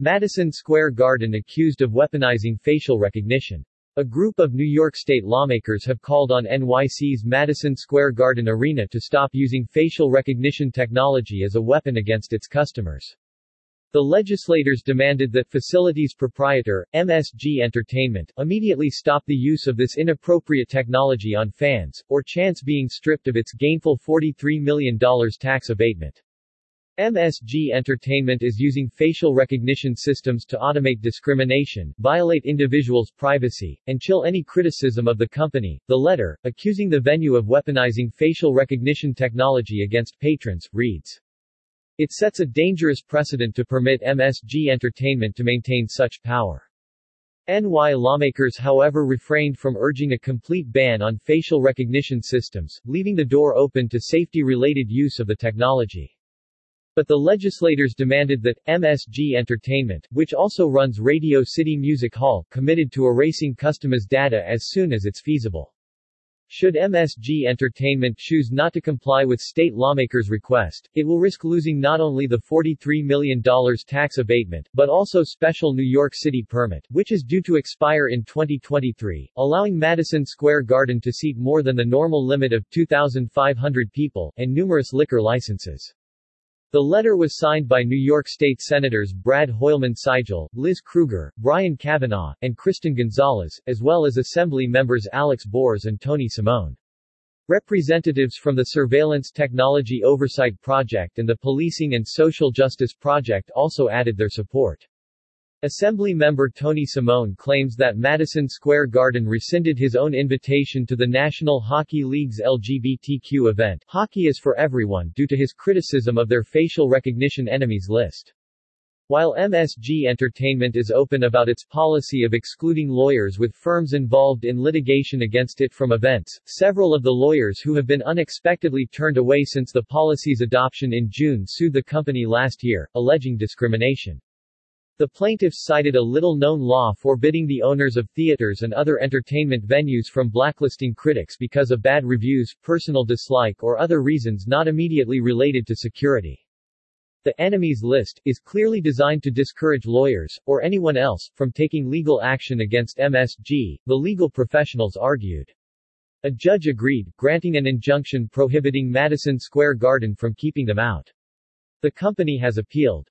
Madison Square Garden accused of weaponizing facial recognition. A group of New York State lawmakers have called on NYC's Madison Square Garden Arena to stop using facial recognition technology as a weapon against its customers. The legislators demanded that facilities proprietor, MSG Entertainment, immediately stop the use of this inappropriate technology on fans, or chance being stripped of its gainful $43 million tax abatement. MSG Entertainment is using facial recognition systems to automate discrimination, violate individuals' privacy, and chill any criticism of the company. The letter, accusing the venue of weaponizing facial recognition technology against patrons, reads it sets a dangerous precedent to permit MSG Entertainment to maintain such power. NY lawmakers however refrained from urging a complete ban on facial recognition systems, leaving the door open to safety-related use of the technology. But the legislators demanded that, MSG Entertainment, which also runs Radio City Music Hall, committed to erasing customers' data as soon as it's feasible. Should MSG Entertainment choose not to comply with state lawmakers' request, it will risk losing not only the $43 million tax abatement, but also special New York City permit, which is due to expire in 2023, allowing Madison Square Garden to seat more than the normal limit of 2,500 people, and numerous liquor licenses. The letter was signed by New York State Senators Brad Hoylman Sigal, Liz Krueger, Brian Kavanagh, and Kristen Gonzalez, as well as Assembly members Alex Bores and Tony Simone. Representatives from the Surveillance Technology Oversight Project and the Policing and Social Justice Project also added their support. Assembly member Tony Simone claims that Madison Square Garden rescinded his own invitation to the National Hockey League's LGBTQ event, Hockey is for Everyone, due to his criticism of their facial recognition enemies list. While MSG Entertainment is open about its policy of excluding lawyers with firms involved in litigation against it from events, several of the lawyers who have been unexpectedly turned away since the policy's adoption in June sued the company last year, alleging discrimination. The plaintiffs cited a little-known law forbidding the owners of theaters and other entertainment venues from blacklisting critics because of bad reviews, personal dislike or other reasons not immediately related to security. The enemies list is clearly designed to discourage lawyers, or anyone else, from taking legal action against MSG, the legal professionals argued. A judge agreed, granting an injunction prohibiting Madison Square Garden from keeping them out. The company has appealed.